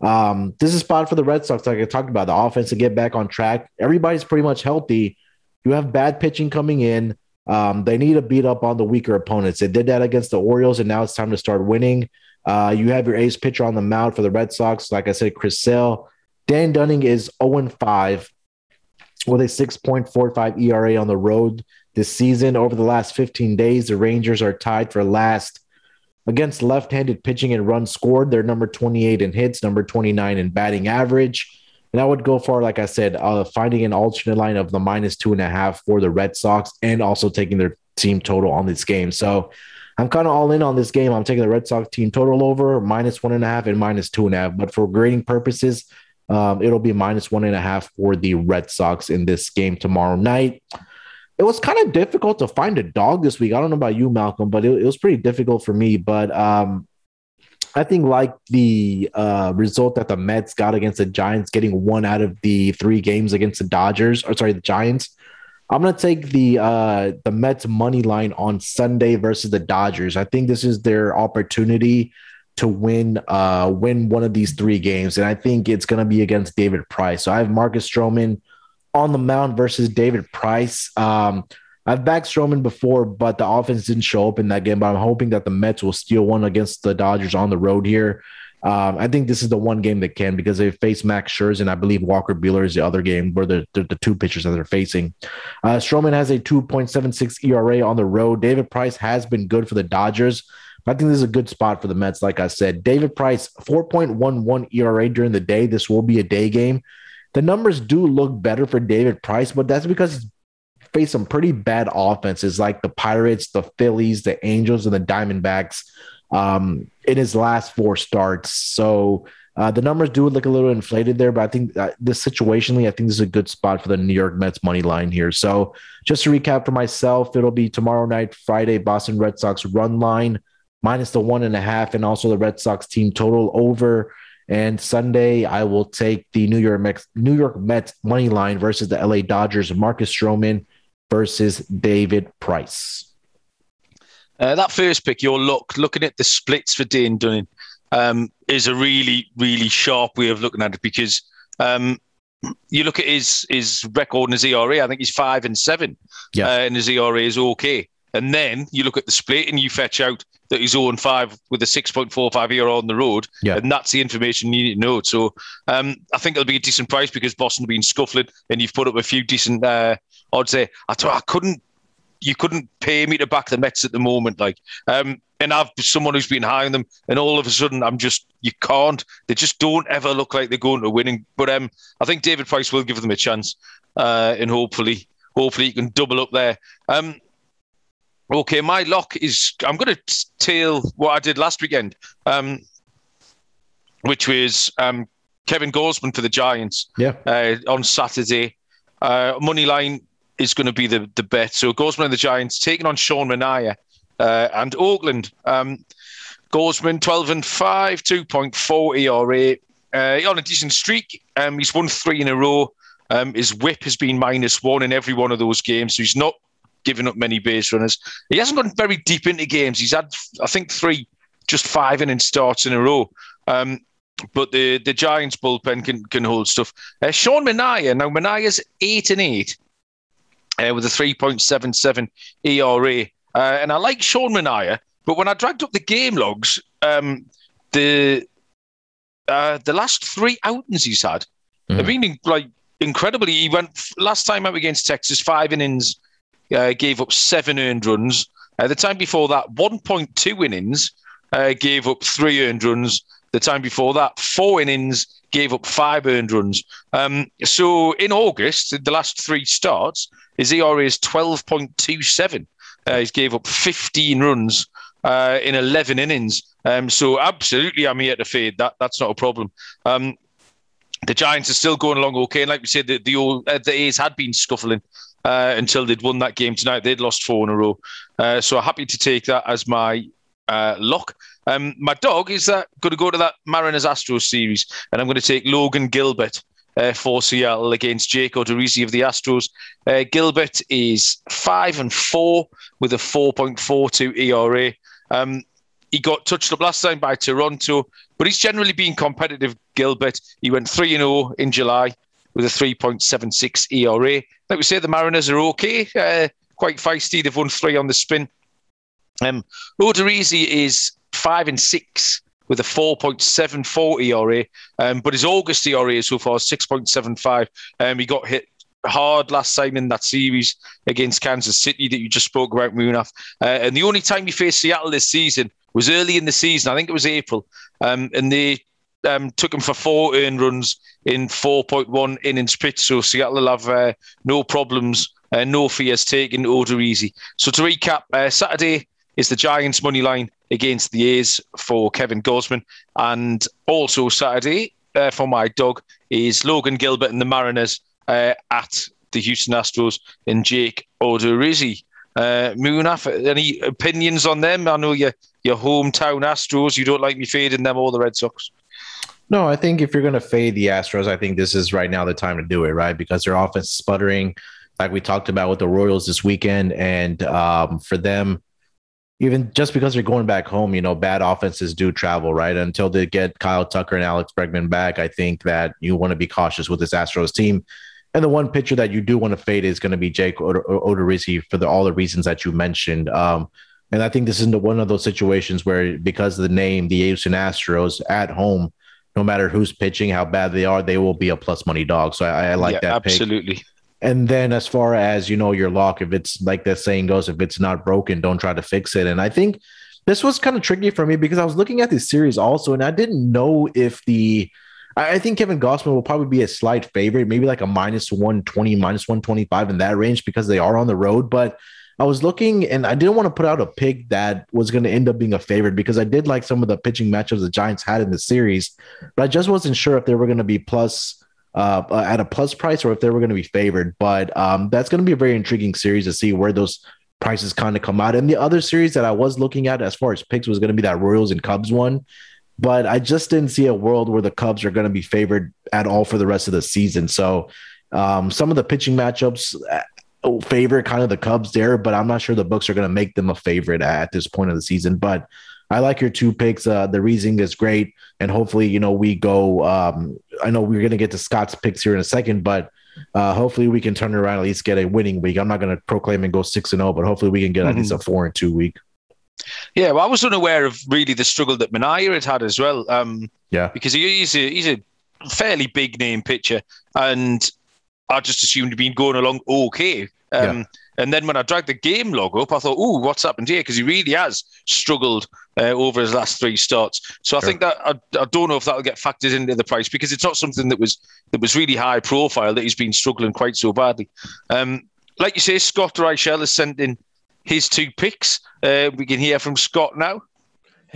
um, this is spot for the Red Sox. Like I talked about, the offense to get back on track. Everybody's pretty much healthy. You have bad pitching coming in. Um, they need to beat up on the weaker opponents. They did that against the Orioles, and now it's time to start winning. Uh, you have your ace pitcher on the mound for the Red Sox. Like I said, Chris Sale. Dane Dunning is 0 5 with a 6.45 ERA on the road this season. Over the last 15 days, the Rangers are tied for last against left handed pitching and runs scored. They're number 28 in hits, number 29 in batting average. And I would go for, like I said, uh, finding an alternate line of the minus two and a half for the Red Sox and also taking their team total on this game. So I'm kind of all in on this game. I'm taking the Red Sox team total over minus one and a half and minus two and a half. But for grading purposes, um, it'll be minus one and a half for the Red Sox in this game tomorrow night. It was kind of difficult to find a dog this week. I don't know about you, Malcolm, but it, it was pretty difficult for me. But um, I think like the uh, result that the Mets got against the Giants, getting one out of the three games against the Dodgers, or sorry, the Giants. I'm gonna take the uh, the Mets money line on Sunday versus the Dodgers. I think this is their opportunity to win uh win one of these three games, and I think it's gonna be against David Price. So I have Marcus Stroman on the mound versus David Price. Um, I've backed Stroman before, but the offense didn't show up in that game. But I'm hoping that the Mets will steal one against the Dodgers on the road here. Um, I think this is the one game that can because they face Max Scherzer and I believe Walker Buehler is the other game where the, the, the two pitchers that they're facing. Uh, Stroman has a 2.76 ERA on the road. David Price has been good for the Dodgers. I think this is a good spot for the Mets. Like I said, David Price, 4.11 ERA during the day. This will be a day game. The numbers do look better for David Price, but that's because he's faced some pretty bad offenses like the Pirates, the Phillies, the Angels, and the Diamondbacks um, in his last four starts. So uh, the numbers do look a little inflated there, but I think uh, this situationally, I think this is a good spot for the New York Mets money line here. So just to recap for myself, it'll be tomorrow night, Friday, Boston Red Sox run line minus the one and a half, and also the Red Sox team total over. And Sunday, I will take the New York Mets, New York Mets money line versus the LA Dodgers. Marcus Stroman versus David Price. Uh, that first pick, your look, looking at the splits for Dean Dunning, um, is a really, really sharp way of looking at it because um, you look at his his record and his ERA. I think he's five and seven, yeah. uh, and his ERA is okay. And then you look at the split and you fetch out that he's 0 and 5 with a 6.45 year on the road. Yeah. And that's the information you need to know. So um, I think it'll be a decent price because Boston have been scuffling and you've put up a few decent uh, odds there. I, thought I couldn't, you couldn't pay me to back the Mets at the moment. Like, um, and I've someone who's been high on them, and all of a sudden I'm just you can't. They just don't ever look like they're going to winning. But um, I think David Price will give them a chance, uh, and hopefully, hopefully he can double up there. Um, Okay, my lock is I'm going to tail what I did last weekend, um, which was um, Kevin Gausman for the Giants. Yeah. Uh, on Saturday, uh, money line is going to be the the bet. So Gausman and the Giants taking on Sean Manaea uh, and Oakland. Um, Gausman 12 and 5, 2.4 ERA. Uh, on a decent streak. Um, he's won three in a row. Um, his WHIP has been minus one in every one of those games. So he's not giving up many base runners. He hasn't gone very deep into games. He's had, I think, three, just five inning starts in a row. Um, but the the Giants bullpen can can hold stuff. Uh, Sean Manaea now Manaea's eight and eight uh, with a three point seven seven ERA, uh, and I like Sean Manaea. But when I dragged up the game logs, um, the uh, the last three outings he's had mm. have been like incredibly. He went last time out against Texas, five innings, uh, gave up seven earned runs. Uh, the time before that, 1.2 innings, uh, gave up three earned runs. The time before that, four innings, gave up five earned runs. Um, so in August, the last three starts, his ERA is 12.27. Uh, he's gave up 15 runs uh, in 11 innings. Um, so absolutely, I'm here to fade. That that's not a problem. Um, the Giants are still going along okay, and like we said, the the, uh, the A's had been scuffling uh, until they'd won that game tonight. They'd lost four in a row, uh, so I'm happy to take that as my uh, lock. Um, my dog is that going to go to that Mariners Astros series, and I'm going to take Logan Gilbert. Uh, for Seattle against Jake Odorizzi of the Astros. Uh, Gilbert is five and four with a 4.42 ERA. Um, he got touched up last time by Toronto, but he's generally been competitive. Gilbert, he went three and zero in July with a 3.76 ERA. Like we say, the Mariners are okay, uh, quite feisty. They've won three on the spin. Um, Odorizzi is five and six with a 4.74 ERA, um, but his August ERA so far is 6.75. Um, he got hit hard last time in that series against Kansas City that you just spoke about, Munaf. Uh, and the only time he faced Seattle this season was early in the season. I think it was April, um, and they um, took him for four earned runs in 4.1 innings pitched. So Seattle will have uh, no problems, uh, no fears taking Odorizzi. So to recap, uh, Saturday is the Giants money line against the A's for Kevin Gausman, and also Saturday uh, for my dog is Logan Gilbert and the Mariners uh, at the Houston Astros and Jake Odorizzi. Uh, Munaf, any opinions on them? I know your your hometown Astros. You don't like me fading them or the Red Sox. No, I think if you're going to fade the Astros, I think this is right now the time to do it, right? Because their offense sputtering, like we talked about with the Royals this weekend, and um, for them, even just because they're going back home, you know, bad offenses do travel, right? Until they get Kyle Tucker and Alex Bregman back, I think that you want to be cautious with this Astros team. And the one pitcher that you do want to fade is going to be Jake Odorizzi for the, all the reasons that you mentioned. Um, and I think this is one of those situations where, because of the name, the Houston Astros at home, no matter who's pitching, how bad they are, they will be a plus money dog. So I, I like yeah, that. Absolutely. Pick. And then as far as you know, your lock, if it's like the saying goes, if it's not broken, don't try to fix it. And I think this was kind of tricky for me because I was looking at this series also, and I didn't know if the I think Kevin Gausman will probably be a slight favorite, maybe like a minus 120, minus 125 in that range because they are on the road. But I was looking and I didn't want to put out a pick that was going to end up being a favorite because I did like some of the pitching matchups the Giants had in the series, but I just wasn't sure if they were going to be plus uh, at a plus price or if they were going to be favored. But um, that's going to be a very intriguing series to see where those prices kind of come out. And the other series that I was looking at as far as picks was going to be that Royals and Cubs one but I just didn't see a world where the Cubs are going to be favored at all for the rest of the season. So um, some of the pitching matchups uh, favor kind of the Cubs there, but I'm not sure the books are going to make them a favorite at this point of the season. But I like your two picks. Uh, the reasoning is great, and hopefully, you know, we go. Um, I know we're going to get to Scott's picks here in a second, but uh, hopefully we can turn around at least get a winning week. I'm not going to proclaim and go six and zero, oh, but hopefully we can get mm-hmm. at least a four and two week. Yeah, well, I was unaware of really the struggle that Manaea had had as well. Um, yeah, because he's a he's a fairly big name pitcher, and I just assumed he'd been going along okay. Um, yeah. And then when I dragged the game log up, I thought, "Oh, what's happened here?" Because he really has struggled uh, over his last three starts. So I think that I, I, don't know if that'll get factored into the price because it's not something that was that was really high profile that he's been struggling quite so badly. Um, like you say, Scott Reichel has sent in his two picks. Uh, we can hear from Scott now.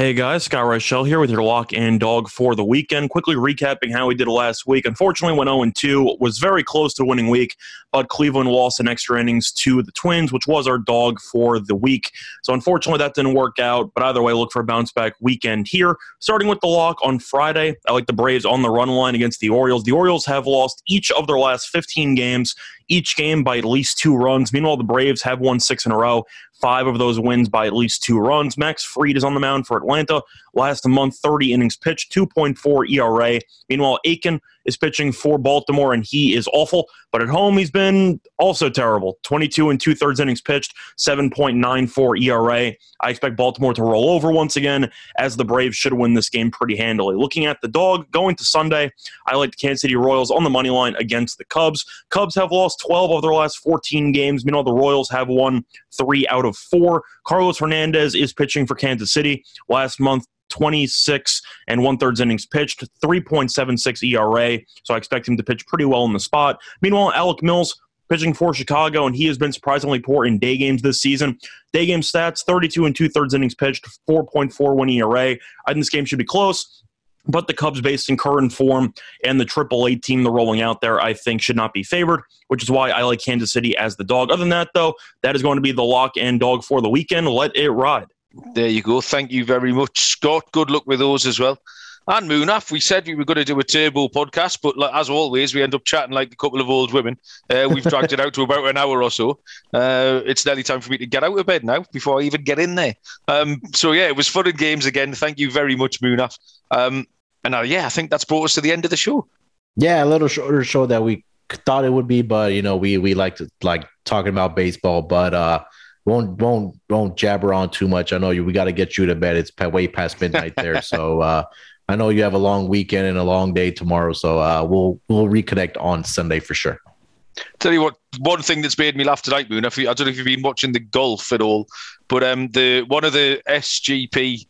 Hey guys, Scott Rochelle here with your lock and dog for the weekend. Quickly recapping how we did last week. Unfortunately, went 0 2, was very close to winning week, but Cleveland lost in extra innings to the Twins, which was our dog for the week. So unfortunately, that didn't work out. But either way, look for a bounce back weekend here. Starting with the lock on Friday, I like the Braves on the run line against the Orioles. The Orioles have lost each of their last 15 games, each game by at least two runs. Meanwhile, the Braves have won six in a row five of those wins by at least two runs. Max Fried is on the mound for Atlanta. Last month, 30 innings pitched, 2.4 ERA. Meanwhile, Akin is pitching for Baltimore, and he is awful. But at home, he's been also terrible. 22 and two thirds innings pitched, 7.94 ERA. I expect Baltimore to roll over once again, as the Braves should win this game pretty handily. Looking at the dog going to Sunday, I like the Kansas City Royals on the money line against the Cubs. Cubs have lost 12 of their last 14 games. Meanwhile, the Royals have won three out of four. Carlos Hernandez is pitching for Kansas City. Last month, 26 and one thirds innings pitched, 3.76 ERA. So I expect him to pitch pretty well in the spot. Meanwhile, Alec Mills pitching for Chicago, and he has been surprisingly poor in day games this season. Day game stats 32 and two thirds innings pitched, 4.41 ERA. I think this game should be close. But the Cubs, based in current form, and the Triple A team they're rolling out there, I think should not be favored, which is why I like Kansas City as the dog. Other than that, though, that is going to be the lock and dog for the weekend. Let it ride. There you go. Thank you very much, Scott. Good luck with those as well. And Munaf, we said we were going to do a turbo podcast, but like, as always, we end up chatting like a couple of old women. Uh, we've dragged it out to about an hour or so. Uh, it's nearly time for me to get out of bed now before I even get in there. Um, so, yeah, it was fun and games again. Thank you very much, Munaf. Um, and uh, yeah, I think that's brought us to the end of the show. Yeah, a little shorter show that we thought it would be, but you know, we we like to like talking about baseball, but uh won't won't won't jabber on too much. I know you we got to get you to bed. It's way past midnight there, so uh I know you have a long weekend and a long day tomorrow, so uh, we'll we'll reconnect on Sunday for sure. Tell you what, one thing that's made me laugh tonight, Moon. I don't know if you've been watching the golf at all, but um, the one of the SGP,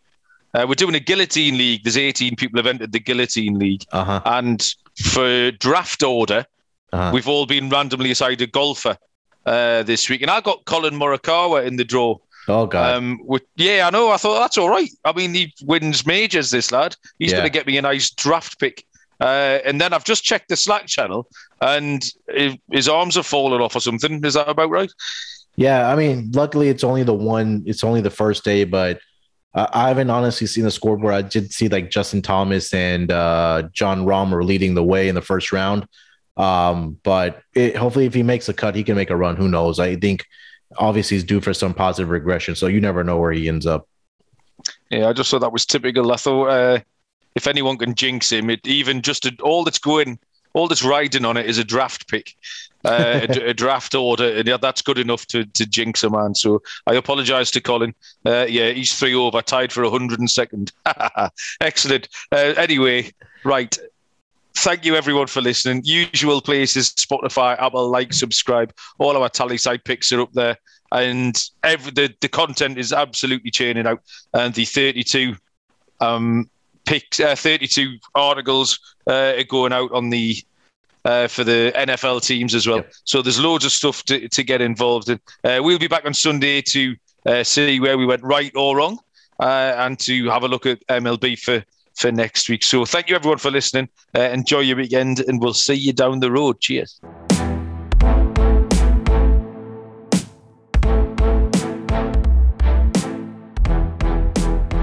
uh, we're doing a guillotine league. There's 18 people have entered the guillotine league, uh-huh. and for draft order, uh-huh. we've all been randomly assigned a golfer uh, this week, and I got Collin Morikawa in the draw. Oh god. Um, yeah, I know. I thought that's all right. I mean, he wins majors. This lad, he's yeah. going to get me a nice draft pick. Uh, and then I've just checked the Slack channel, and his arms have fallen off or something. Is that about right? Yeah, I mean, luckily it's only the one. It's only the first day, but uh, I haven't honestly seen the scoreboard. I did see like Justin Thomas and uh, Jon Rahm are leading the way in the first round. Um, but it, hopefully, if he makes a cut, he can make a run. Who knows? I think obviously he's due for some positive regression. So you never know where he ends up. Yeah, I just thought that was typical. I thought uh, if anyone can jinx him, it even just a, all that's going, all that's riding on it is a draft pick, uh, a, a, draft order, and yeah, that's good enough to, to jinx a man. So I apologise to Collin. Uh, yeah, he's three over, tied for 102nd. Excellent. Uh, anyway, right thank you everyone for listening. Usual places: Spotify, Apple, like, subscribe. All our tally side picks are up there, and every the, the content is absolutely churning out. And the 32 um picks, uh, 32 articles uh, are going out on the uh, for the NFL teams as well. Yep. So there's loads of stuff to, to get involved in. Uh, we'll be back on Sunday to uh, see where we went right or wrong, uh, and to have a look at MLB for for next week. So thank you everyone for listening. Uh, enjoy your weekend, and we'll see you down the road. Cheers.